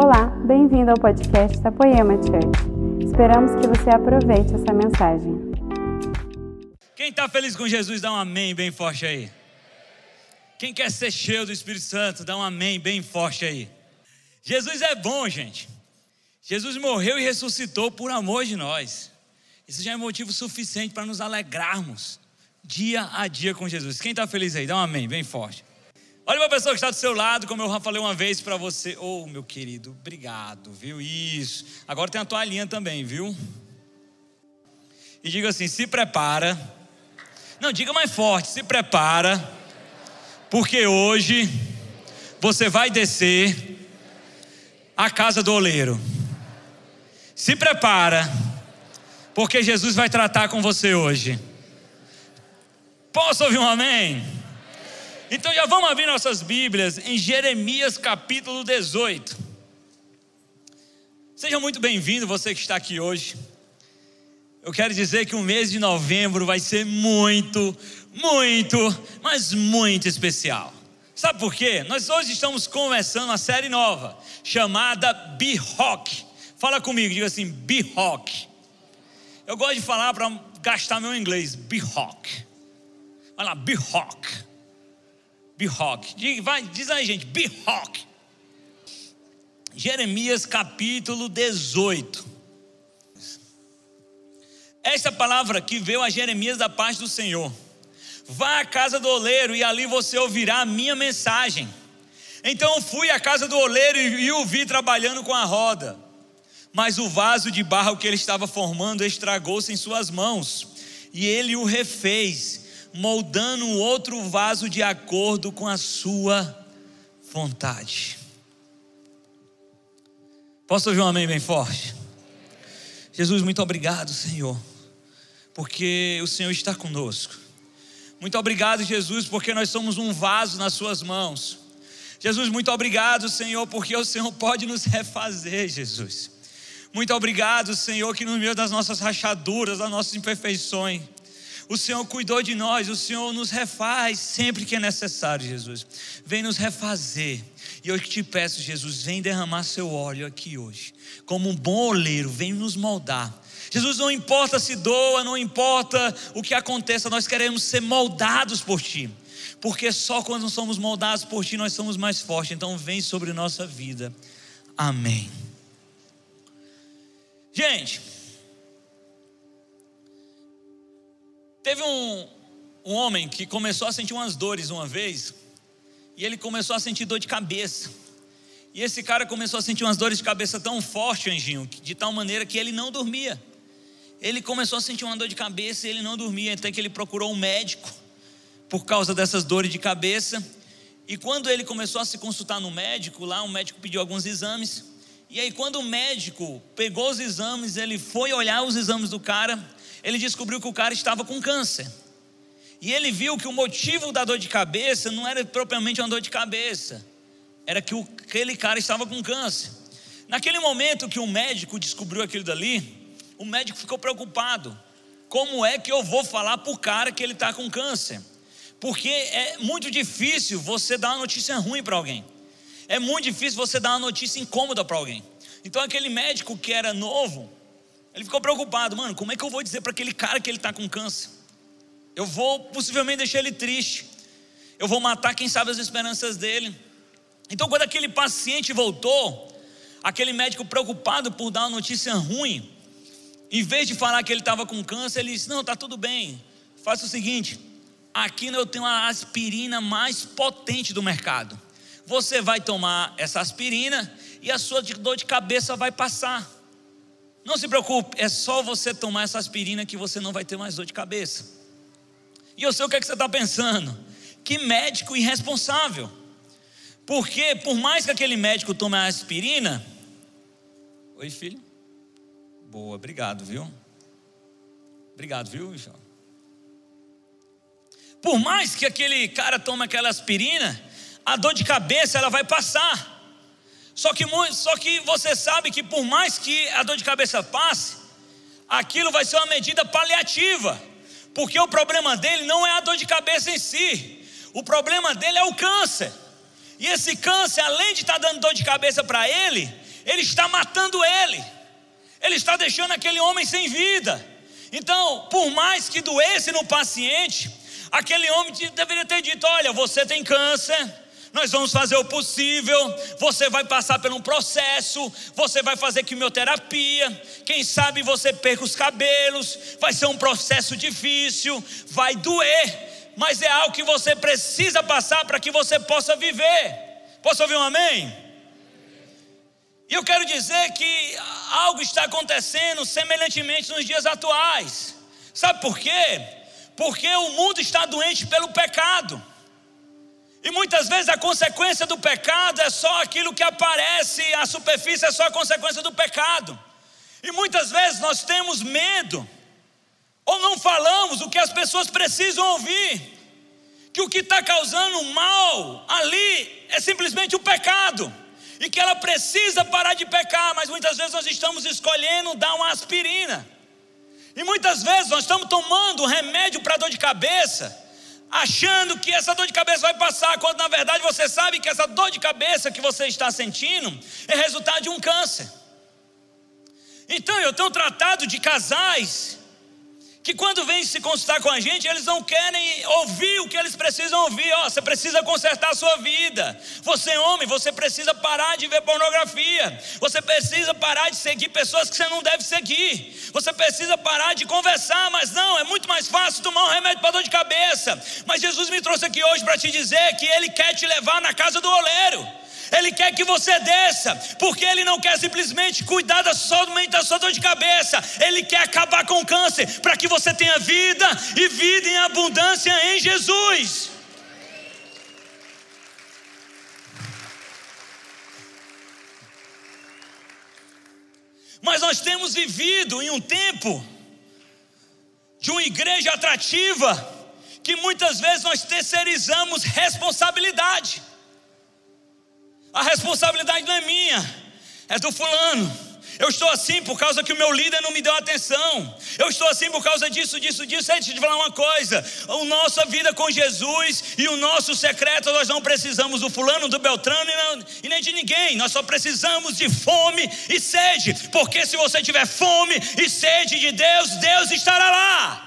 Olá, bem-vindo ao podcast da Poema Church. Esperamos que você aproveite essa mensagem. Quem está feliz com Jesus, dá um amém bem forte aí. Quem quer ser cheio do Espírito Santo, dá um amém bem forte aí. Jesus é bom, gente. Jesus morreu e ressuscitou por amor de nós. Isso já é motivo suficiente para nos alegrarmos dia a dia com Jesus. Quem está feliz aí? Dá um amém bem forte. Olha uma pessoa que está do seu lado, como eu falei uma vez para você. Ô, oh, meu querido, obrigado, viu? Isso. Agora tem a toalhinha também, viu? E diga assim: se prepara. Não, diga mais forte: se prepara, porque hoje você vai descer a casa do oleiro. Se prepara, porque Jesus vai tratar com você hoje. Posso ouvir um amém? Então já vamos abrir nossas Bíblias em Jeremias capítulo 18. Seja muito bem-vindo você que está aqui hoje. Eu quero dizer que o mês de novembro vai ser muito, muito, mas muito especial. Sabe por quê? Nós hoje estamos começando uma série nova chamada Be Rock. Fala comigo, diga assim, Be Rock. Eu gosto de falar para gastar meu inglês, Be Rock. Vai lá, Be Rock. Rock. Vai, diz aí, gente, Rock. Jeremias capítulo 18. Esta palavra que veio a Jeremias da parte do Senhor. Vá à casa do oleiro e ali você ouvirá a minha mensagem. Então fui à casa do oleiro e o vi trabalhando com a roda. Mas o vaso de barro que ele estava formando estragou-se em suas mãos, e ele o refez moldando um outro vaso de acordo com a sua vontade. Posso ouvir um amém bem forte? Jesus, muito obrigado, Senhor, porque o Senhor está conosco. Muito obrigado, Jesus, porque nós somos um vaso nas Suas mãos. Jesus, muito obrigado, Senhor, porque o Senhor pode nos refazer, Jesus. Muito obrigado, Senhor, que no meio das nossas rachaduras, das nossas imperfeições, o Senhor cuidou de nós, o Senhor nos refaz sempre que é necessário, Jesus. Vem nos refazer. E eu te peço, Jesus, vem derramar seu óleo aqui hoje. Como um bom oleiro, vem nos moldar. Jesus, não importa se doa, não importa o que aconteça, nós queremos ser moldados por Ti. Porque só quando somos moldados por Ti nós somos mais fortes. Então, vem sobre nossa vida. Amém. Gente, Teve um, um homem que começou a sentir umas dores uma vez, e ele começou a sentir dor de cabeça. E esse cara começou a sentir umas dores de cabeça tão forte, Anjinho, de tal maneira que ele não dormia. Ele começou a sentir uma dor de cabeça e ele não dormia, até que ele procurou um médico por causa dessas dores de cabeça. E quando ele começou a se consultar no médico, lá o médico pediu alguns exames. E aí, quando o médico pegou os exames, ele foi olhar os exames do cara, ele descobriu que o cara estava com câncer. E ele viu que o motivo da dor de cabeça não era propriamente uma dor de cabeça, era que aquele cara estava com câncer. Naquele momento que o médico descobriu aquilo dali, o médico ficou preocupado: como é que eu vou falar para o cara que ele está com câncer? Porque é muito difícil você dar uma notícia ruim para alguém, é muito difícil você dar uma notícia incômoda para alguém. Então, aquele médico que era novo, ele ficou preocupado, mano, como é que eu vou dizer para aquele cara que ele está com câncer? Eu vou possivelmente deixar ele triste. Eu vou matar quem sabe as esperanças dele. Então, quando aquele paciente voltou, aquele médico preocupado por dar uma notícia ruim, em vez de falar que ele estava com câncer, ele disse: Não, está tudo bem. Faça o seguinte: aqui eu tenho a aspirina mais potente do mercado. Você vai tomar essa aspirina e a sua dor de cabeça vai passar. Não se preocupe, é só você tomar essa aspirina que você não vai ter mais dor de cabeça. E eu sei o que, é que você está pensando. Que médico irresponsável. Porque por mais que aquele médico tome a aspirina. Oi, filho. Boa, obrigado, viu? Obrigado, viu, Michel? Por mais que aquele cara tome aquela aspirina, a dor de cabeça ela vai passar. Só que, só que você sabe que por mais que a dor de cabeça passe, aquilo vai ser uma medida paliativa, porque o problema dele não é a dor de cabeça em si, o problema dele é o câncer. E esse câncer, além de estar dando dor de cabeça para ele, ele está matando ele, ele está deixando aquele homem sem vida. Então, por mais que doesse no paciente, aquele homem deveria ter dito: Olha, você tem câncer, nós vamos fazer o possível, você vai passar por um processo, você vai fazer quimioterapia, quem sabe você perca os cabelos, vai ser um processo difícil, vai doer, mas é algo que você precisa passar para que você possa viver. Posso ouvir um amém? E eu quero dizer que algo está acontecendo semelhantemente nos dias atuais. Sabe por quê? Porque o mundo está doente pelo pecado. E muitas vezes a consequência do pecado é só aquilo que aparece, a superfície é só a consequência do pecado. E muitas vezes nós temos medo, ou não falamos o que as pessoas precisam ouvir, que o que está causando mal ali é simplesmente o pecado, e que ela precisa parar de pecar, mas muitas vezes nós estamos escolhendo dar uma aspirina, e muitas vezes nós estamos tomando um remédio para dor de cabeça, achando que essa dor de cabeça vai passar, quando na verdade você sabe que essa dor de cabeça que você está sentindo é resultado de um câncer. Então eu tenho tratado de casais que quando vêm se consultar com a gente, eles não querem ouvir o que eles precisam ouvir. Ó, oh, você precisa consertar a sua vida. Você é homem, você precisa parar de ver pornografia. Você precisa parar de seguir pessoas que você não deve seguir. Você precisa parar de conversar, mas não, é muito mais fácil tomar um remédio para dor de cabeça. Mas Jesus me trouxe aqui hoje para te dizer que ele quer te levar na casa do oleiro. Ele quer que você desça, porque Ele não quer simplesmente cuidar da somente da sua dor de cabeça, Ele quer acabar com o câncer, para que você tenha vida e vida em abundância em Jesus. Mas nós temos vivido em um tempo de uma igreja atrativa, que muitas vezes nós terceirizamos responsabilidade. A responsabilidade não é minha, é do fulano. Eu estou assim por causa que o meu líder não me deu atenção. Eu estou assim por causa disso, disso, disso. Eu te falar uma coisa: a nossa vida com Jesus e o nosso secreto, nós não precisamos do fulano, do Beltrano e, não, e nem de ninguém. Nós só precisamos de fome e sede. Porque se você tiver fome e sede de Deus, Deus estará lá.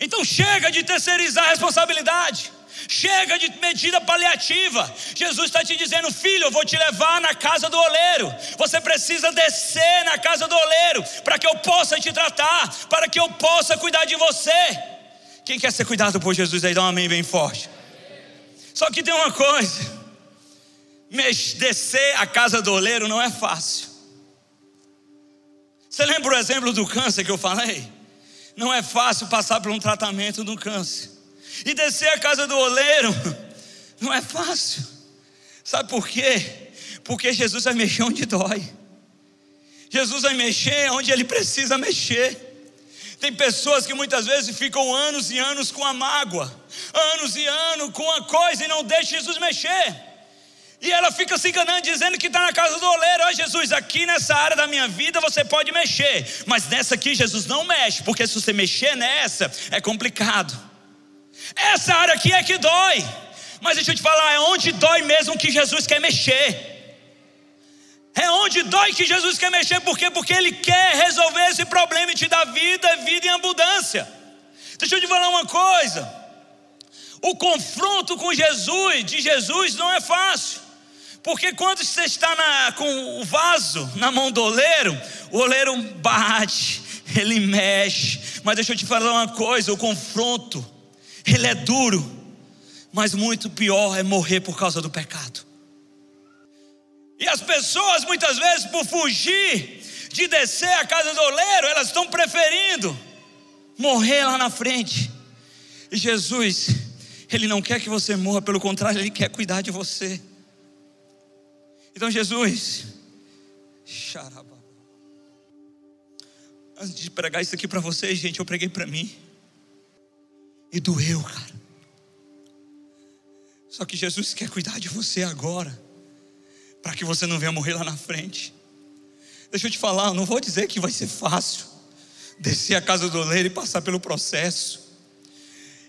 Então chega de terceirizar a responsabilidade. Chega de medida paliativa. Jesus está te dizendo, filho, eu vou te levar na casa do oleiro. Você precisa descer na casa do oleiro para que eu possa te tratar, para que eu possa cuidar de você. Quem quer ser cuidado por Jesus aí, dá um amém bem forte. Só que tem uma coisa: descer a casa do oleiro não é fácil. Você lembra o exemplo do câncer que eu falei? Não é fácil passar por um tratamento do câncer. E descer a casa do oleiro não é fácil. Sabe por quê? Porque Jesus vai mexer onde dói. Jesus vai mexer onde ele precisa mexer. Tem pessoas que muitas vezes ficam anos e anos com a mágoa, anos e anos com a coisa e não deixa Jesus mexer. E ela fica se enganando, dizendo que está na casa do oleiro. Ó oh, Jesus, aqui nessa área da minha vida você pode mexer, mas nessa aqui Jesus não mexe, porque se você mexer nessa é complicado. Essa área aqui é que dói. Mas deixa eu te falar, é onde dói mesmo que Jesus quer mexer. É onde dói que Jesus quer mexer, por quê? Porque Ele quer resolver esse problema e te dar vida, vida em abundância. Deixa eu te falar uma coisa. O confronto com Jesus, de Jesus, não é fácil. Porque quando você está na, com o vaso na mão do oleiro, o oleiro bate, ele mexe. Mas deixa eu te falar uma coisa: o confronto ele é duro, mas muito pior é morrer por causa do pecado. E as pessoas, muitas vezes, por fugir de descer a casa do oleiro, elas estão preferindo morrer lá na frente. E Jesus, Ele não quer que você morra, pelo contrário, Ele quer cuidar de você. Então, Jesus, antes de pregar isso aqui para vocês, gente, eu preguei para mim. E doeu, cara. Só que Jesus quer cuidar de você agora, para que você não venha morrer lá na frente. Deixa eu te falar, eu não vou dizer que vai ser fácil descer a casa do oleiro e passar pelo processo.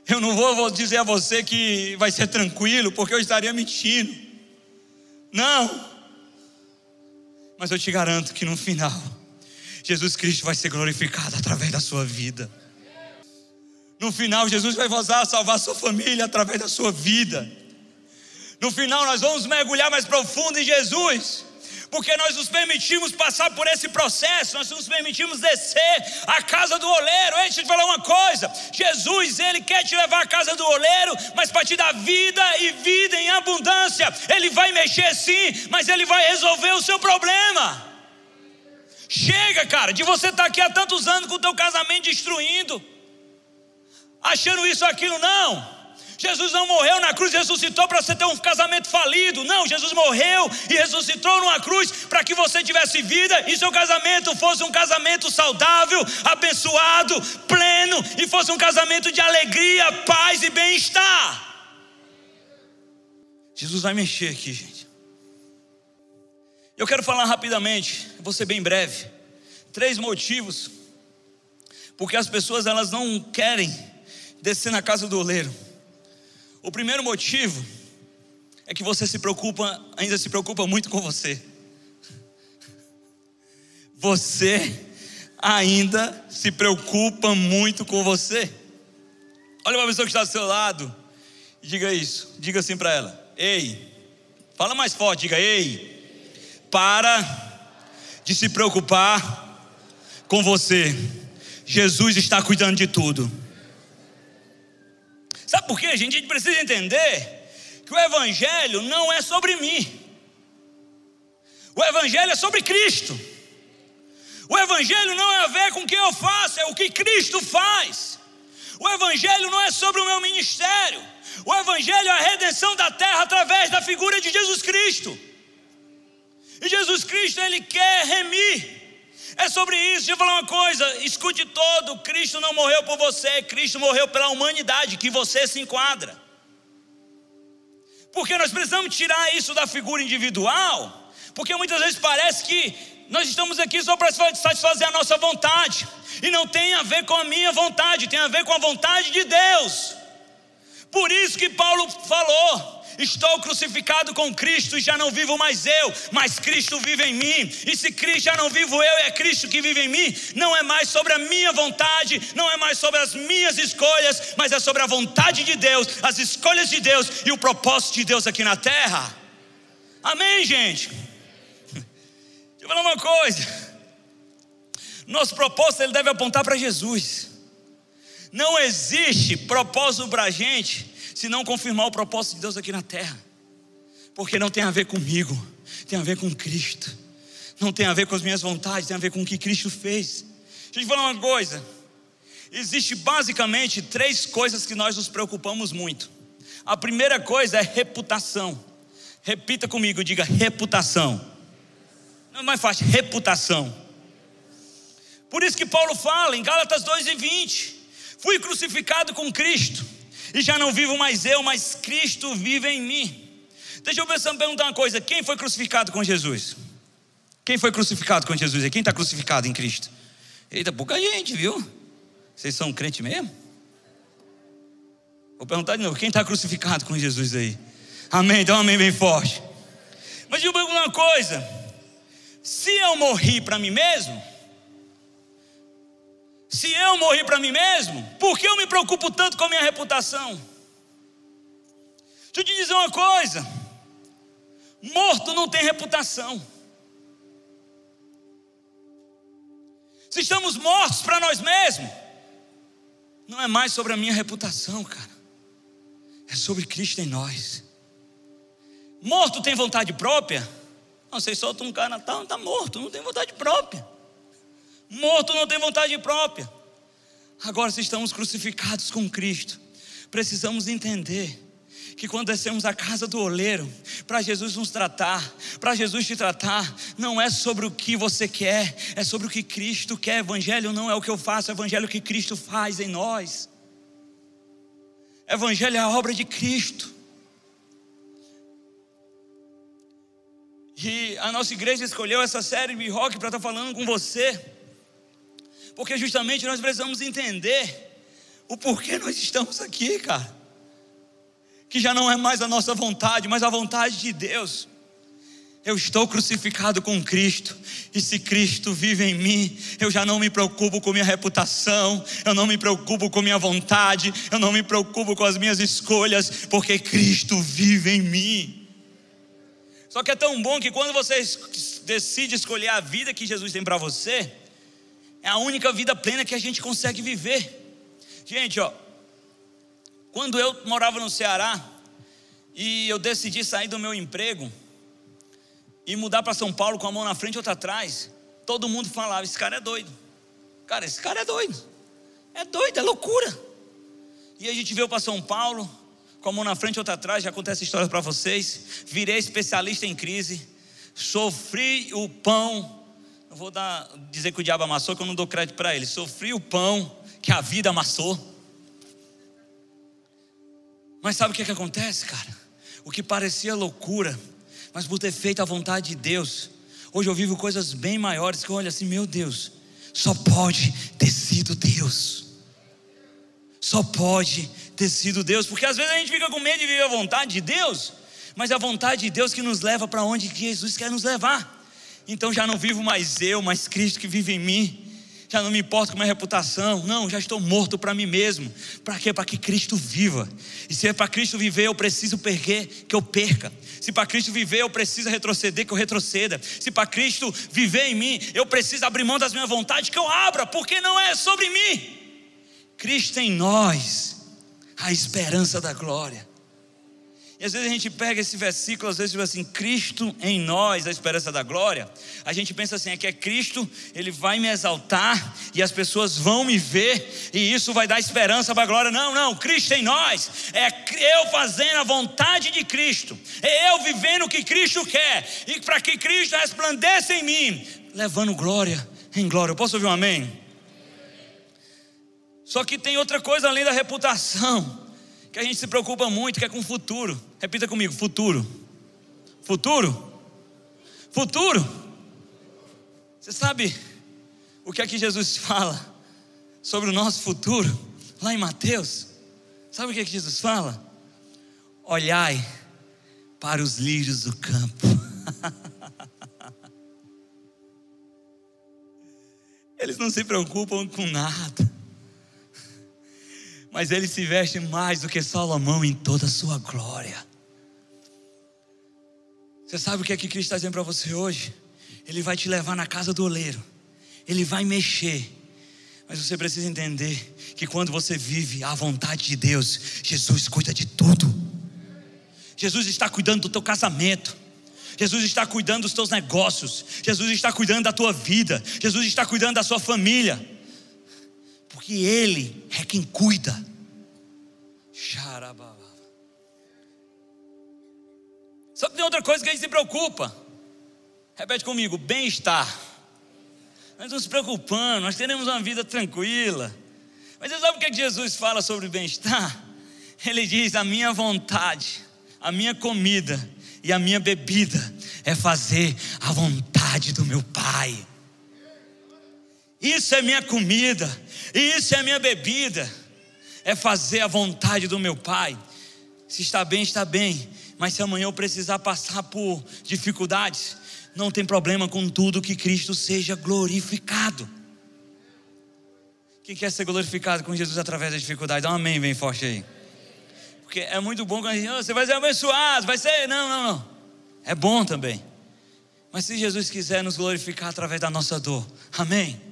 Eu não vou, dizer a você que vai ser tranquilo, porque eu estaria mentindo. Não. Mas eu te garanto que no final, Jesus Cristo vai ser glorificado através da sua vida. No final, Jesus vai vazar salvar a sua família através da sua vida. No final, nós vamos mergulhar mais profundo em Jesus porque nós nos permitimos passar por esse processo, nós nos permitimos descer à casa do oleiro. Ei, deixa eu te falar uma coisa: Jesus, Ele quer te levar à casa do oleiro, mas para te dar vida e vida em abundância. Ele vai mexer sim, mas Ele vai resolver o seu problema. Chega, cara, de você estar aqui há tantos anos com o teu casamento destruindo, achando isso, aquilo, não. Jesus não morreu na cruz e ressuscitou para você ter um casamento falido. Não, Jesus morreu e ressuscitou numa cruz para que você tivesse vida e seu casamento fosse um casamento saudável, abençoado, pleno e fosse um casamento de alegria, paz e bem-estar. Jesus vai mexer aqui, gente. Eu quero falar rapidamente, vou ser bem breve. Três motivos porque as pessoas elas não querem descer na casa do oleiro. O primeiro motivo é que você se preocupa, ainda se preocupa muito com você. Você ainda se preocupa muito com você. Olha uma pessoa que está do seu lado e diga isso. Diga assim para ela: Ei, fala mais forte, diga: Ei, para de se preocupar com você. Jesus está cuidando de tudo. Sabe por quê, gente? A gente precisa entender que o Evangelho não é sobre mim, o Evangelho é sobre Cristo. O Evangelho não é a ver com o que eu faço, é o que Cristo faz. O Evangelho não é sobre o meu ministério. O Evangelho é a redenção da terra através da figura de Jesus Cristo. E Jesus Cristo, Ele quer remir é sobre isso. Deixa eu falar uma coisa: escute todo. Cristo não morreu por você, Cristo morreu pela humanidade que você se enquadra. Porque nós precisamos tirar isso da figura individual, porque muitas vezes parece que nós estamos aqui só para satisfazer a nossa vontade, e não tem a ver com a minha vontade, tem a ver com a vontade de Deus. Por isso que Paulo falou: Estou crucificado com Cristo e já não vivo mais eu, mas Cristo vive em mim. E se Cristo já não vivo eu, é Cristo que vive em mim. Não é mais sobre a minha vontade, não é mais sobre as minhas escolhas, mas é sobre a vontade de Deus, as escolhas de Deus e o propósito de Deus aqui na terra. Amém, gente? Deixa eu falar uma coisa. Nosso propósito ele deve apontar para Jesus. Não existe propósito para a gente se não confirmar o propósito de Deus aqui na terra. Porque não tem a ver comigo, tem a ver com Cristo. Não tem a ver com as minhas vontades, tem a ver com o que Cristo fez. Deixa eu te falar uma coisa. Existe basicamente três coisas que nós nos preocupamos muito. A primeira coisa é reputação. Repita comigo, diga reputação. Não é mais fácil, reputação. Por isso que Paulo fala em Gálatas 2 e 20: Fui crucificado com Cristo e já não vivo mais eu, mas Cristo vive em mim. Deixa eu perguntar uma coisa: quem foi crucificado com Jesus? Quem foi crucificado com Jesus? E quem está crucificado em Cristo? Eita, pouca gente, viu? Vocês são crente mesmo? Vou perguntar de novo: quem está crucificado com Jesus aí? Amém, então amém bem forte. Mas eu pergunto uma coisa: se eu morri para mim mesmo, se eu morri para mim mesmo, por que eu me preocupo tanto com a minha reputação? Deixa eu te dizer uma coisa: morto não tem reputação. Se estamos mortos para nós mesmos, não é mais sobre a minha reputação, cara, é sobre Cristo em nós. Morto tem vontade própria? Não, vocês soltam um cara, está tá morto, não tem vontade própria. Morto não tem vontade própria. Agora, se estamos crucificados com Cristo, precisamos entender que quando descemos à casa do oleiro, para Jesus nos tratar, para Jesus te tratar, não é sobre o que você quer, é sobre o que Cristo quer. Evangelho não é o que eu faço, evangelho é o que Cristo faz em nós. Evangelho é a obra de Cristo. E a nossa igreja escolheu essa série de rock para estar falando com você porque justamente nós precisamos entender o porquê nós estamos aqui, cara. Que já não é mais a nossa vontade, mas a vontade de Deus. Eu estou crucificado com Cristo, e se Cristo vive em mim, eu já não me preocupo com minha reputação, eu não me preocupo com minha vontade, eu não me preocupo com as minhas escolhas, porque Cristo vive em mim. Só que é tão bom que quando você decide escolher a vida que Jesus tem para você, é a única vida plena que a gente consegue viver. Gente, ó, quando eu morava no Ceará e eu decidi sair do meu emprego, e mudar para São Paulo com a mão na frente e outra atrás, todo mundo falava: esse cara é doido. Cara, esse cara é doido. É doido, é loucura. E a gente veio para São Paulo, com a mão na frente e outra atrás, já contei essa história para vocês. Virei especialista em crise, sofri o pão. Vou dar, dizer que o diabo amassou, que eu não dou crédito para ele. Sofri o pão que a vida amassou. Mas sabe o que, é que acontece, cara? O que parecia loucura mas por ter feito a vontade de Deus, hoje eu vivo coisas bem maiores que eu olho assim, meu Deus, só pode ter sido Deus. Só pode ter sido Deus, porque às vezes a gente fica com medo de viver a vontade de Deus, mas é a vontade de Deus que nos leva para onde Jesus quer nos levar. Então já não vivo mais eu, mas Cristo que vive em mim já não me importo com a minha reputação, não, já estou morto para mim mesmo. Para quê? Para que Cristo viva. E se é para Cristo viver, eu preciso perder, que eu perca. Se para Cristo viver, eu preciso retroceder, que eu retroceda. Se para Cristo viver em mim, eu preciso abrir mão das minhas vontades, que eu abra, porque não é sobre mim. Cristo em nós, a esperança da glória. E às vezes a gente pega esse versículo, às vezes diz assim, Cristo em nós, a esperança da glória. A gente pensa assim, é que é Cristo, ele vai me exaltar e as pessoas vão me ver e isso vai dar esperança para a glória. Não, não, Cristo em nós é eu fazendo a vontade de Cristo, é eu vivendo o que Cristo quer e para que Cristo resplandeça em mim, levando glória em glória. Eu posso ouvir um amém? Só que tem outra coisa além da reputação que a gente se preocupa muito, que é com o futuro. Repita comigo: futuro. Futuro? Futuro. Você sabe o que é que Jesus fala sobre o nosso futuro? Lá em Mateus. Sabe o que é que Jesus fala? Olhai para os lírios do campo. Eles não se preocupam com nada mas ele se veste mais do que Salomão em toda a sua glória. Você sabe o que é que Cristo está dizendo para você hoje? Ele vai te levar na casa do oleiro, ele vai mexer, mas você precisa entender que quando você vive a vontade de Deus, Jesus cuida de tudo. Jesus está cuidando do teu casamento. Jesus está cuidando dos teus negócios. Jesus está cuidando da tua vida. Jesus está cuidando da sua família porque Ele é quem cuida. Só que tem outra coisa que a gente se preocupa. Repete comigo: bem-estar. Nós não nos preocupamos, nós teremos uma vida tranquila. Mas você sabe o é que Jesus fala sobre bem-estar? Ele diz: a minha vontade, a minha comida e a minha bebida é fazer a vontade do meu Pai. Isso é minha comida, isso é minha bebida, é fazer a vontade do meu Pai. Se está bem, está bem, mas se amanhã eu precisar passar por dificuldades, não tem problema com tudo que Cristo seja glorificado. Quem quer ser glorificado com Jesus através da dificuldade? Dá um amém bem forte aí. Porque é muito bom quando a gente, oh, você vai ser abençoado, vai ser. Não, não, não. É bom também. Mas se Jesus quiser nos glorificar através da nossa dor, amém?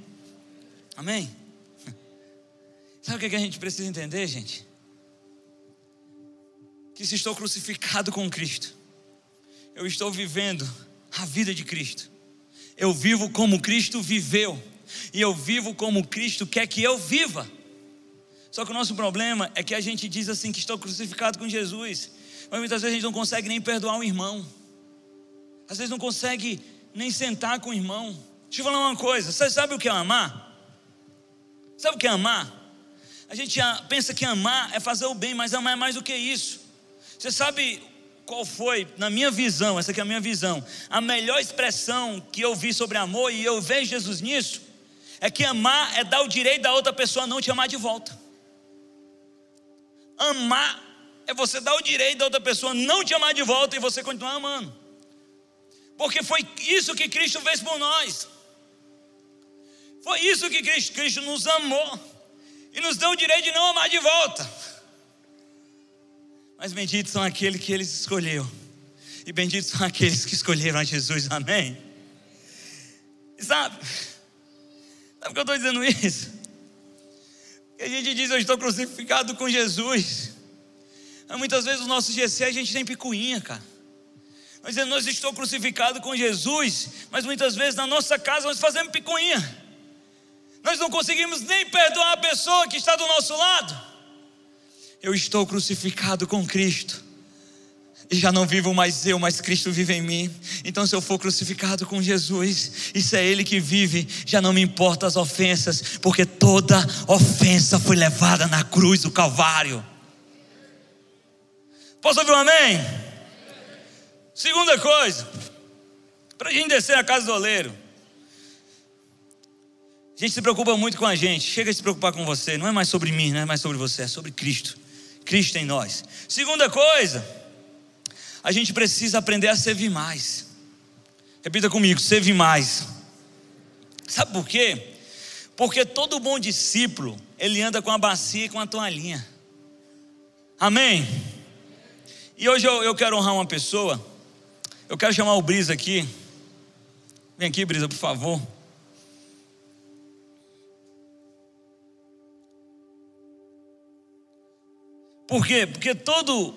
Amém? Sabe o que a gente precisa entender, gente? Que se estou crucificado com Cristo, eu estou vivendo a vida de Cristo. Eu vivo como Cristo viveu. E eu vivo como Cristo quer que eu viva. Só que o nosso problema é que a gente diz assim que estou crucificado com Jesus, mas muitas vezes a gente não consegue nem perdoar um irmão. Às vezes não consegue nem sentar com o irmão. Deixa eu falar uma coisa, você sabe o que é amar? Sabe o que é amar? A gente pensa que amar é fazer o bem, mas amar é mais do que isso. Você sabe qual foi, na minha visão, essa aqui é a minha visão, a melhor expressão que eu vi sobre amor, e eu vejo Jesus nisso, é que amar é dar o direito da outra pessoa não te amar de volta. Amar é você dar o direito da outra pessoa não te amar de volta e você continuar amando. Porque foi isso que Cristo fez por nós. Foi isso que Cristo, Cristo nos amou e nos deu o direito de não amar de volta. Mas benditos são aqueles que Ele escolheu, e benditos são aqueles que escolheram a Jesus, amém? E sabe, sabe por que eu estou dizendo isso? Porque a gente diz, eu estou crucificado com Jesus. Mas muitas vezes o nosso GC a gente tem picuinha, cara. Nós dizemos, estou crucificado com Jesus, mas muitas vezes na nossa casa nós fazemos picuinha. Nós não conseguimos nem perdoar a pessoa que está do nosso lado. Eu estou crucificado com Cristo. E já não vivo mais eu, mas Cristo vive em mim. Então, se eu for crucificado com Jesus, isso é Ele que vive, já não me importa as ofensas, porque toda ofensa foi levada na cruz do Calvário. Posso ouvir um amém? Segunda coisa, para a gente descer a casa do oleiro, a gente se preocupa muito com a gente, chega a se preocupar com você, não é mais sobre mim, não é mais sobre você, é sobre Cristo. Cristo em nós. Segunda coisa, a gente precisa aprender a servir mais. Repita comigo, servir mais. Sabe por quê? Porque todo bom discípulo, ele anda com a bacia e com a toalhinha. Amém? E hoje eu, eu quero honrar uma pessoa. Eu quero chamar o Brisa aqui. Vem aqui, Brisa, por favor. Por quê? Porque todo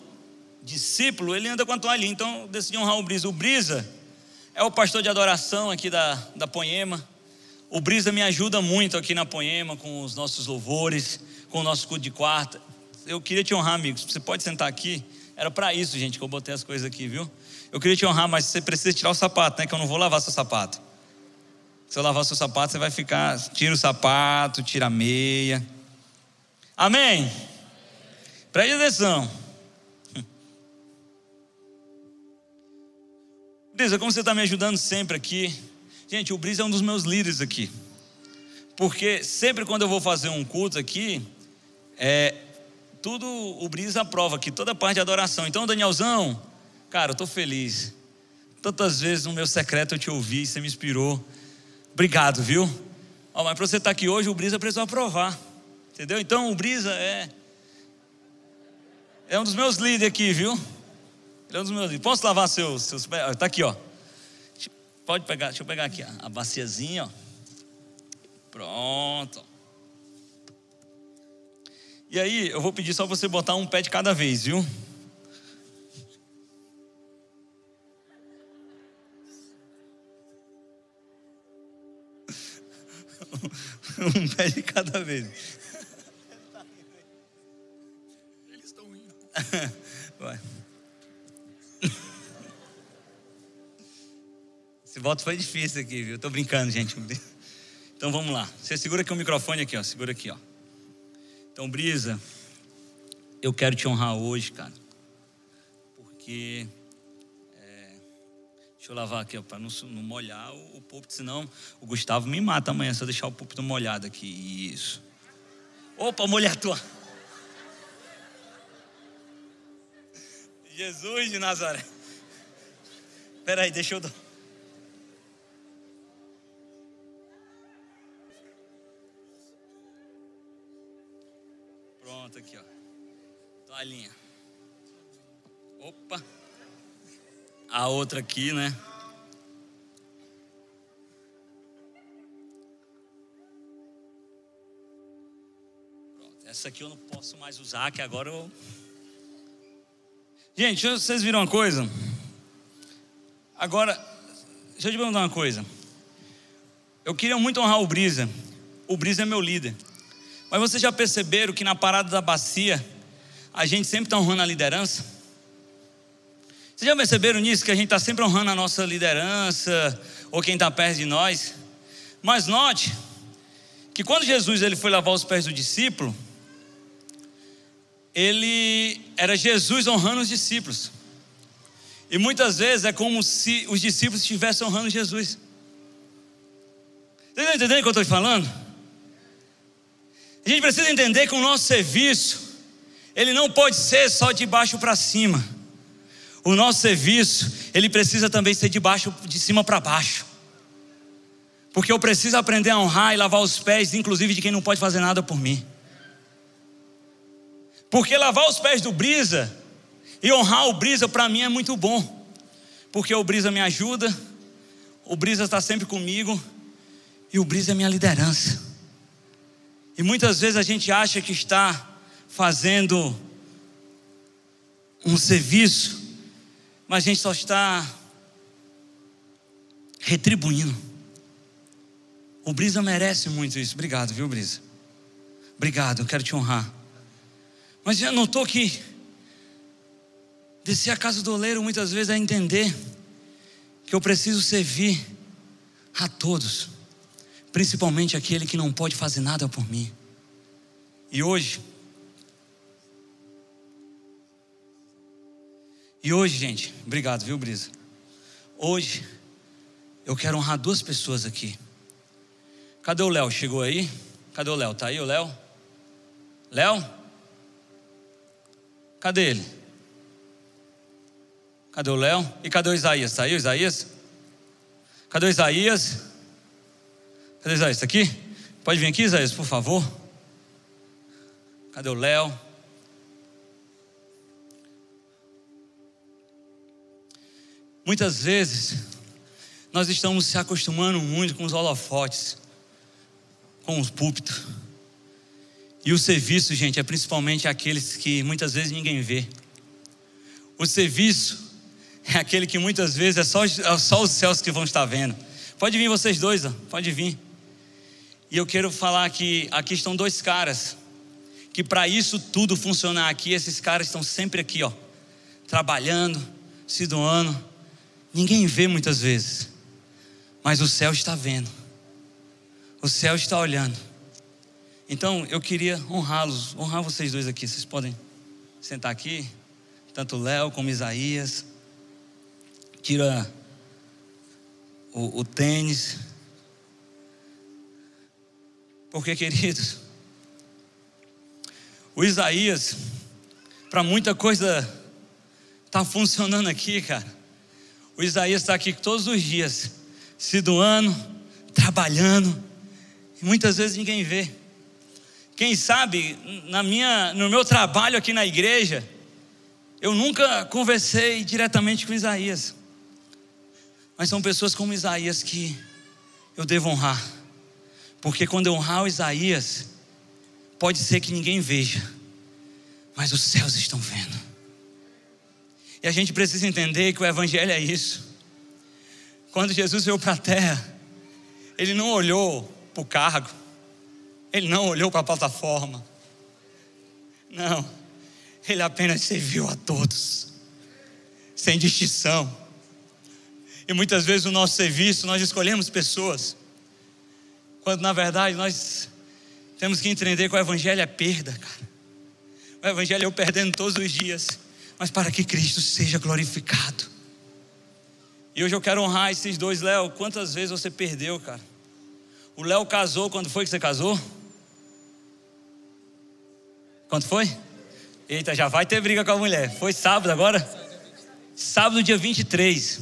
discípulo, ele anda com a toalhinha. Então, decidi honrar o Brisa. O Brisa é o pastor de adoração aqui da, da Poema. O Brisa me ajuda muito aqui na Poema, com os nossos louvores, com o nosso culto de quarta. Eu queria te honrar, amigos. Você pode sentar aqui. Era para isso, gente, que eu botei as coisas aqui, viu? Eu queria te honrar, mas você precisa tirar o sapato, né? Que eu não vou lavar seu sapato. Se eu lavar seu sapato, você vai ficar. Tira o sapato, tira a meia. Amém? Preste atenção. Brisa, como você está me ajudando sempre aqui. Gente, o Brisa é um dos meus líderes aqui. Porque sempre quando eu vou fazer um culto aqui, é, tudo o Brisa aprova aqui, toda a parte de adoração. Então, Danielzão, cara, eu estou feliz. Tantas vezes no meu secreto eu te ouvi, você me inspirou. Obrigado, viu? Oh, mas para você estar tá aqui hoje, o Brisa precisou aprovar. Entendeu? Então, o Brisa é é um dos meus líderes aqui, viu? Ele é um dos meus líderes. Posso lavar seus, seus pés? Está aqui, ó. Pode pegar, deixa eu pegar aqui, a baciazinha, ó. Pronto. E aí, eu vou pedir só você botar um pé de cada vez, viu? um pé de cada vez. Esse voto foi difícil aqui, viu? Tô brincando, gente. Então vamos lá. Você segura aqui o microfone aqui, ó. Segura aqui, ó. Então, Brisa, eu quero te honrar hoje, cara. Porque é, deixa eu lavar aqui, ó, para não, não, molhar o, o púlpito, senão o Gustavo me mata amanhã se eu deixar o púlpito molhado aqui. Isso. Opa, molhar tua. Jesus de Nazaré. Espera aí, deixa eu. Pronto, aqui, ó. Toalhinha. Opa. A outra aqui, né? Pronto. Essa aqui eu não posso mais usar, que agora eu Gente, vocês viram uma coisa? Agora, deixa eu te perguntar uma coisa. Eu queria muito honrar o Brisa. O Brisa é meu líder. Mas vocês já perceberam que na parada da bacia, a gente sempre está honrando a liderança? Vocês já perceberam nisso? Que a gente está sempre honrando a nossa liderança, ou quem está perto de nós? Mas note que quando Jesus ele foi lavar os pés do discípulo, ele era Jesus honrando os discípulos. E muitas vezes é como se os discípulos estivessem honrando Jesus. Vocês estão entendendo o que eu estou falando? A gente precisa entender que o nosso serviço, ele não pode ser só de baixo para cima. O nosso serviço, ele precisa também ser de baixo, de cima para baixo. Porque eu preciso aprender a honrar e lavar os pés, inclusive de quem não pode fazer nada por mim. Porque lavar os pés do Brisa e honrar o Brisa para mim é muito bom. Porque o Brisa me ajuda, o Brisa está sempre comigo e o Brisa é minha liderança. E muitas vezes a gente acha que está fazendo um serviço, mas a gente só está retribuindo. O Brisa merece muito isso. Obrigado, viu, Brisa? Obrigado, eu quero te honrar. Mas já notou que descer a casa do oleiro muitas vezes é entender que eu preciso servir a todos, principalmente aquele que não pode fazer nada por mim. E hoje, E hoje, gente, obrigado, viu, Brisa? Hoje, eu quero honrar duas pessoas aqui. Cadê o Léo? Chegou aí? Cadê o Léo? Tá aí o Léo? Léo? Cadê ele? Cadê o Léo? E cadê o Isaías? Tá aí o Isaías? Cadê o Isaías? Cadê o Isaías? Está aqui? Pode vir aqui, Isaías, por favor. Cadê o Léo? Muitas vezes, nós estamos se acostumando muito com os holofotes, com os púlpitos. E o serviço, gente, é principalmente aqueles que muitas vezes ninguém vê. O serviço é aquele que muitas vezes é só, é só os céus que vão estar vendo. Pode vir vocês dois, ó, pode vir. E eu quero falar que aqui estão dois caras, que para isso tudo funcionar aqui, esses caras estão sempre aqui, ó, trabalhando, se doando Ninguém vê muitas vezes, mas o céu está vendo, o céu está olhando. Então eu queria honrá-los, honrar vocês dois aqui. Vocês podem sentar aqui, tanto Léo como Isaías. Tira o, o tênis. Porque, queridos, o Isaías, para muita coisa, está funcionando aqui, cara. O Isaías está aqui todos os dias, se doando, trabalhando, e muitas vezes ninguém vê. Quem sabe, na minha, no meu trabalho aqui na igreja, eu nunca conversei diretamente com Isaías. Mas são pessoas como Isaías que eu devo honrar. Porque quando eu honrar o Isaías, pode ser que ninguém veja, mas os céus estão vendo. E a gente precisa entender que o Evangelho é isso. Quando Jesus veio para a terra, ele não olhou para o cargo, ele não olhou para a plataforma, não, ele apenas serviu a todos, sem distinção. E muitas vezes o nosso serviço nós escolhemos pessoas, quando na verdade nós temos que entender que o Evangelho é perda, cara. O Evangelho é eu perdendo todos os dias mas para que Cristo seja glorificado. E hoje eu quero honrar esses dois, Léo. Quantas vezes você perdeu, cara? O Léo casou, quando foi que você casou? Quando foi? Eita, já vai ter briga com a mulher. Foi sábado agora? Sábado, dia 23.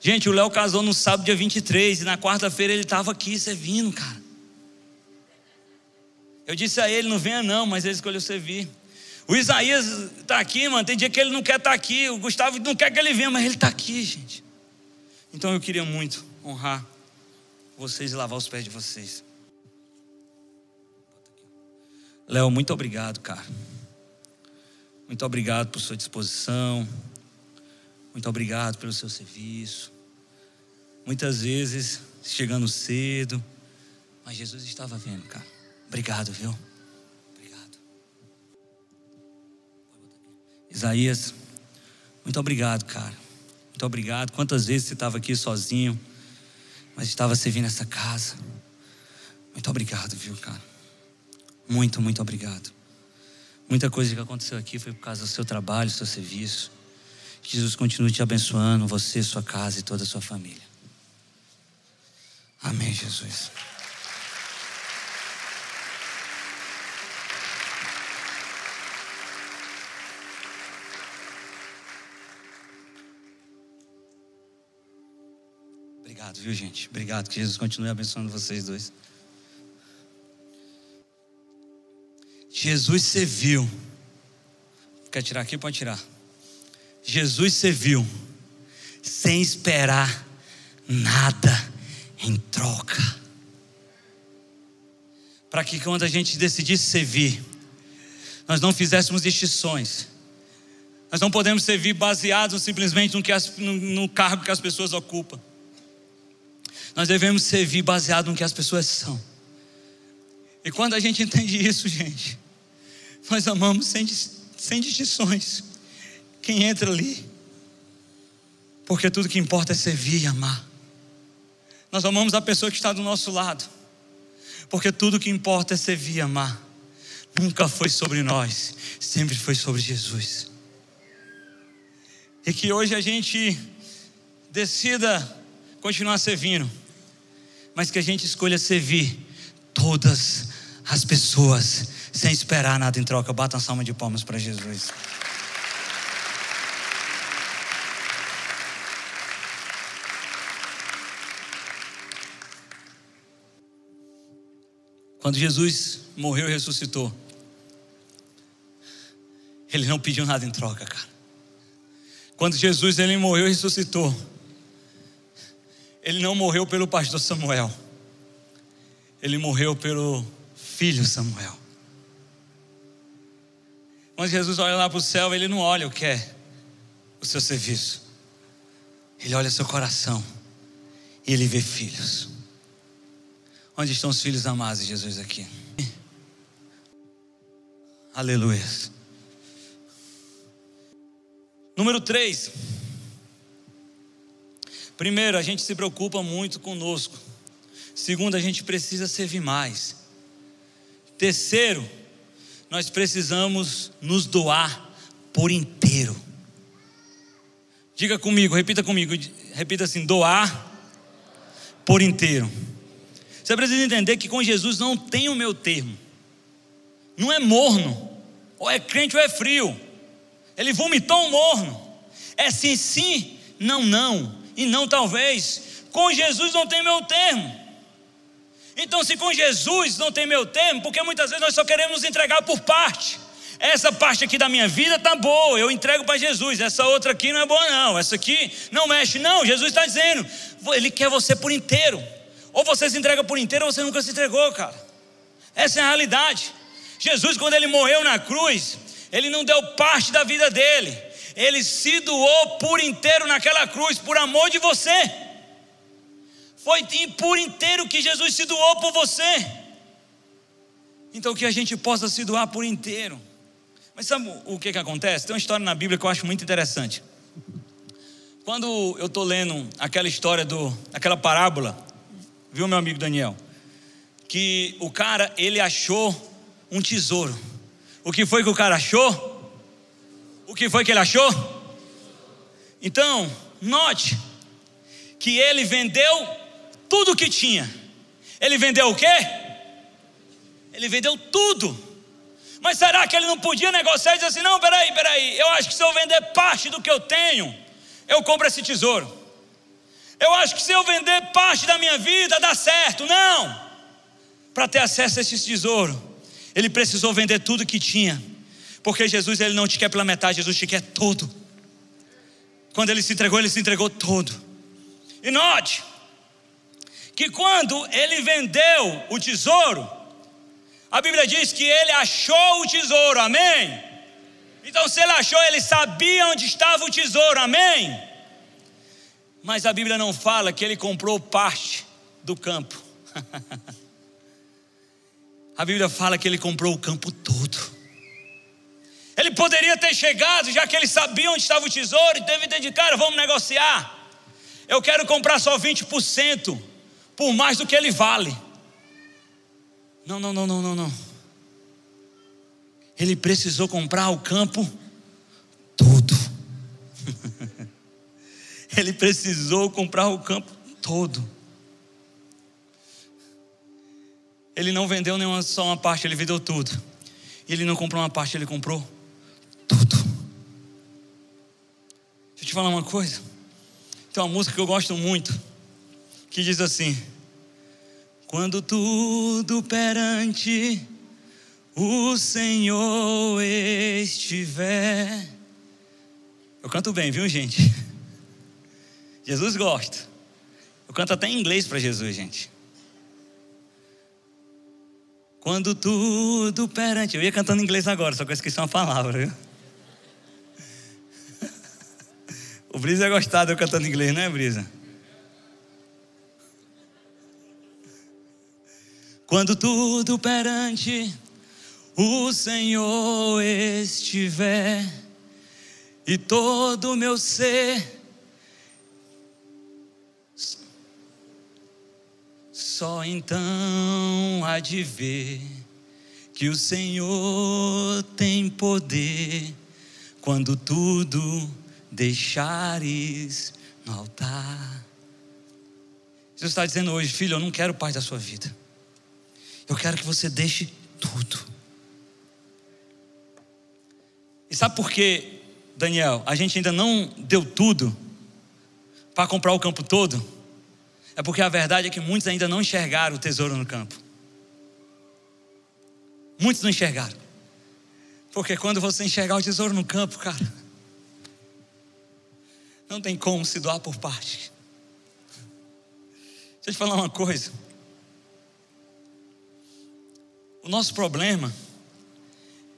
Gente, o Léo casou no sábado, dia 23. E na quarta-feira ele estava aqui servindo, cara. Eu disse a ele: não venha não, mas ele escolheu servir. O Isaías está aqui, mano. Tem dia que ele não quer estar tá aqui. O Gustavo não quer que ele venha, mas ele está aqui, gente. Então eu queria muito honrar vocês e lavar os pés de vocês. Léo, muito obrigado, cara. Muito obrigado por sua disposição. Muito obrigado pelo seu serviço. Muitas vezes chegando cedo, mas Jesus estava vendo, cara. Obrigado, viu? Isaías, muito obrigado, cara. Muito obrigado. Quantas vezes você estava aqui sozinho, mas estava servindo essa casa. Muito obrigado, viu, cara? Muito, muito obrigado. Muita coisa que aconteceu aqui foi por causa do seu trabalho, do seu serviço. Que Jesus continue te abençoando, você, sua casa e toda a sua família. Amém, Jesus. Obrigado, viu, gente? Obrigado. Que Jesus continue abençoando vocês dois. Jesus serviu. Quer tirar aqui? Pode tirar. Jesus serviu sem esperar nada em troca. Para que quando a gente decidisse servir, nós não fizéssemos distinções. Nós não podemos servir baseados simplesmente no, as, no, no cargo que as pessoas ocupam. Nós devemos servir baseado no que as pessoas são. E quando a gente entende isso, gente, nós amamos sem, sem distinções. Quem entra ali, porque tudo que importa é servir e amar. Nós amamos a pessoa que está do nosso lado, porque tudo que importa é servir e amar. Nunca foi sobre nós, sempre foi sobre Jesus. E que hoje a gente decida continuar servindo, mas que a gente escolha servir todas as pessoas sem esperar nada em troca. Bata uma salva de palmas para Jesus. Quando Jesus morreu e ressuscitou, ele não pediu nada em troca, cara. Quando Jesus ele morreu e ressuscitou, ele não morreu pelo pastor Samuel. Ele morreu pelo filho Samuel. Quando Jesus olha lá para o céu, ele não olha o que é o seu serviço. Ele olha o seu coração. E ele vê filhos. Onde estão os filhos amados de Jesus aqui? Aleluia. Número 3. Primeiro, a gente se preocupa muito conosco. Segundo, a gente precisa servir mais. Terceiro, nós precisamos nos doar por inteiro. Diga comigo, repita comigo, repita assim: doar por inteiro. Você precisa entender que com Jesus não tem o meu termo. Não é morno, ou é crente ou é frio. Ele vomitou um morno. É sim, sim, não, não e não talvez. Com Jesus não tem meu termo. Então, se com Jesus não tem meu termo, porque muitas vezes nós só queremos entregar por parte. Essa parte aqui da minha vida tá boa, eu entrego para Jesus. Essa outra aqui não é boa, não. Essa aqui não mexe, não. Jesus está dizendo, Ele quer você por inteiro. Ou você se entrega por inteiro, ou você nunca se entregou, cara. Essa é a realidade. Jesus, quando ele morreu na cruz, ele não deu parte da vida dele, ele se doou por inteiro naquela cruz, por amor de você. Foi por inteiro que Jesus se doou por você. Então que a gente possa se doar por inteiro. Mas sabe o que, que acontece? Tem uma história na Bíblia que eu acho muito interessante. Quando eu estou lendo aquela história do, aquela parábola, viu meu amigo Daniel? Que o cara ele achou um tesouro. O que foi que o cara achou? O que foi que ele achou? Então, note que ele vendeu tudo o que tinha. Ele vendeu o quê? Ele vendeu tudo. Mas será que ele não podia negociar e dizer assim: não, peraí, peraí, eu acho que se eu vender parte do que eu tenho, eu compro esse tesouro. Eu acho que se eu vender parte da minha vida, dá certo. Não! Para ter acesso a esse tesouro, ele precisou vender tudo que tinha porque Jesus ele não te quer pela metade, Jesus te quer todo. Quando ele se entregou, ele se entregou todo. E note que quando ele vendeu o tesouro, a Bíblia diz que ele achou o tesouro, amém? Então, se ele achou, ele sabia onde estava o tesouro, amém? Mas a Bíblia não fala que ele comprou parte do campo. a Bíblia fala que ele comprou o campo todo. Ele poderia ter chegado, já que ele sabia onde estava o tesouro, e teve ter dito, cara, vamos negociar. Eu quero comprar só 20%, por mais do que ele vale. Não, não, não, não, não, não. Ele precisou comprar o campo todo. ele precisou comprar o campo todo. Ele não vendeu nenhuma só uma parte, ele vendeu tudo. Ele não comprou uma parte, ele comprou Deixa eu te falar uma coisa. Tem uma música que eu gosto muito. que diz assim: Quando tudo perante o Senhor estiver. Eu canto bem, viu, gente? Jesus gosta. Eu canto até em inglês para Jesus, gente. Quando tudo perante. Eu ia cantando em inglês agora, só que eu esqueci uma palavra, viu? O Brisa ia gostar de eu cantando inglês, não é, Brisa? Quando tudo perante o Senhor estiver e todo o meu ser só então há de ver que o Senhor tem poder quando tudo deixares no altar. Jesus está dizendo hoje, filho, eu não quero paz da sua vida. Eu quero que você deixe tudo. E sabe por que, Daniel, a gente ainda não deu tudo para comprar o campo todo? É porque a verdade é que muitos ainda não enxergaram o tesouro no campo. Muitos não enxergaram. Porque quando você enxergar o tesouro no campo, cara, não tem como se doar por parte. Deixa eu te falar uma coisa. O nosso problema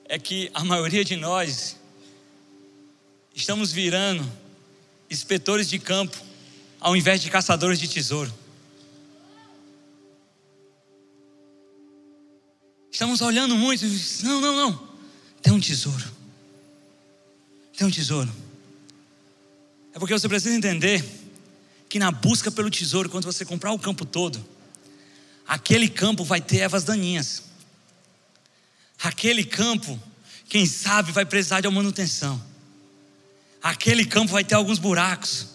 é que a maioria de nós estamos virando inspetores de campo ao invés de caçadores de tesouro. Estamos olhando muito não, não, não. Tem um tesouro. Tem um tesouro. É porque você precisa entender que na busca pelo tesouro, quando você comprar o campo todo, aquele campo vai ter ervas daninhas. Aquele campo, quem sabe, vai precisar de uma manutenção. Aquele campo vai ter alguns buracos.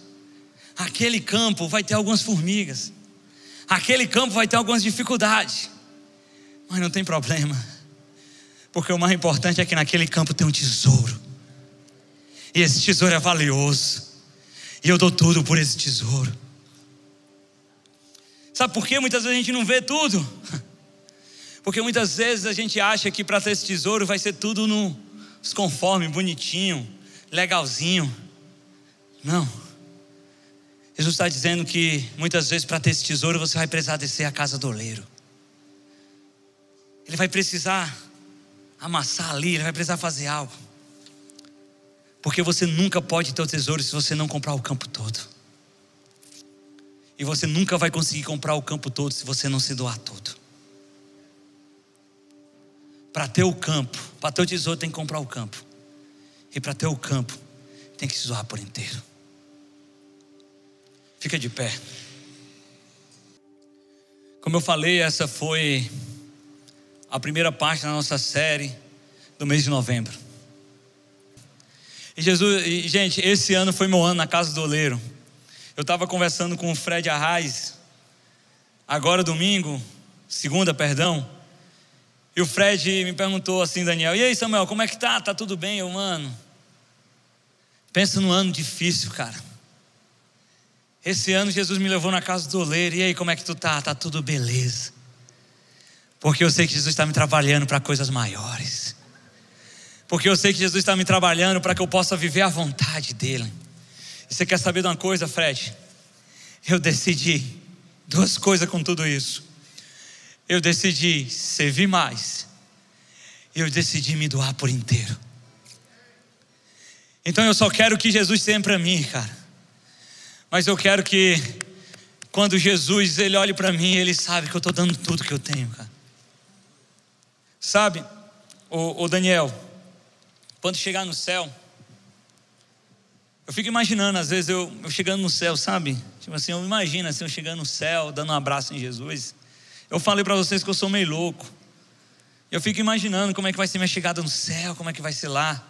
Aquele campo vai ter algumas formigas. Aquele campo vai ter algumas dificuldades. Mas não tem problema. Porque o mais importante é que naquele campo tem um tesouro. E esse tesouro é valioso. E eu dou tudo por esse tesouro. Sabe por que muitas vezes a gente não vê tudo? Porque muitas vezes a gente acha que para ter esse tesouro vai ser tudo nos conforme, bonitinho, legalzinho. Não. Jesus está dizendo que muitas vezes para ter esse tesouro você vai precisar descer a casa do oleiro. Ele vai precisar amassar ali, ele vai precisar fazer algo. Porque você nunca pode ter o tesouro se você não comprar o campo todo. E você nunca vai conseguir comprar o campo todo se você não se doar todo para ter o campo, para ter o tesouro tem que comprar o campo. E para ter o campo, tem que se zoar por inteiro. Fica de pé. Como eu falei, essa foi a primeira parte da nossa série do mês de novembro. E Jesus, e, gente, esse ano foi meu ano na casa do oleiro. Eu estava conversando com o Fred Arraes, agora domingo, segunda, perdão. E o Fred me perguntou assim, Daniel, e aí Samuel, como é que tá? Tá tudo bem? Eu, mano, pensa num ano difícil, cara. Esse ano Jesus me levou na casa do oleiro, e aí como é que tu tá? Tá tudo beleza. Porque eu sei que Jesus está me trabalhando para coisas maiores. Porque eu sei que Jesus está me trabalhando para que eu possa viver a vontade dEle. E você quer saber de uma coisa, Fred? Eu decidi duas coisas com tudo isso eu decidi servir mais. Eu decidi me doar por inteiro. Então eu só quero que Jesus tenha para mim, cara. Mas eu quero que quando Jesus ele olhe para mim, ele sabe que eu estou dando tudo que eu tenho, cara. Sabe, o, o Daniel, quando chegar no céu, eu fico imaginando, às vezes eu, eu chegando no céu, sabe? Tipo assim, eu imagino assim, eu chegando no céu, dando um abraço em Jesus. Eu falei para vocês que eu sou meio louco. Eu fico imaginando como é que vai ser minha chegada no céu, como é que vai ser lá.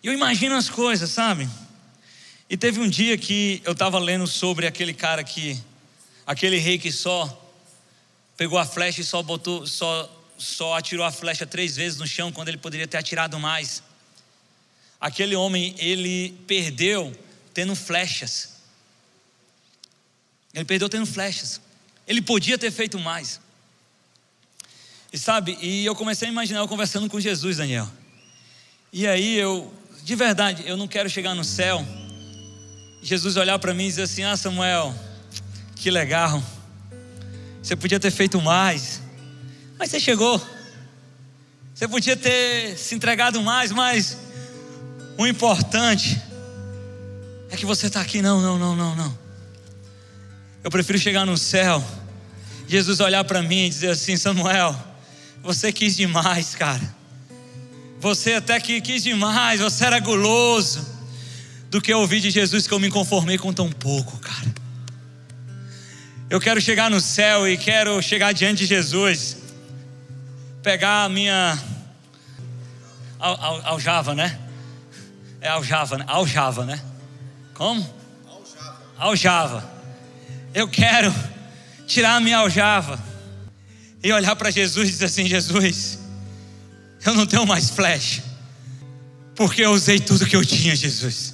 E eu imagino as coisas, sabe? E teve um dia que eu estava lendo sobre aquele cara que, aquele rei que só pegou a flecha e só botou, só, só atirou a flecha três vezes no chão quando ele poderia ter atirado mais. Aquele homem, ele perdeu tendo flechas. Ele perdeu tendo flechas. Ele podia ter feito mais. E sabe, e eu comecei a imaginar eu conversando com Jesus, Daniel. E aí eu, de verdade, eu não quero chegar no céu. Jesus olhar para mim e dizer assim: Ah, Samuel, que legal. Você podia ter feito mais. Mas você chegou. Você podia ter se entregado mais, mas o importante é que você está aqui. Não, não, não, não, não. Eu prefiro chegar no céu, Jesus olhar para mim e dizer assim: Samuel, você quis demais, cara. Você até que quis demais, você era guloso. Do que ouvir de Jesus que eu me conformei com tão pouco, cara. Eu quero chegar no céu e quero chegar diante de Jesus, pegar a minha aljava, né? É aljava, né? Aljava, né? Como? Aljava. Aljava eu quero tirar a minha aljava e olhar para Jesus e dizer assim: Jesus, eu não tenho mais flecha, porque eu usei tudo que eu tinha, Jesus.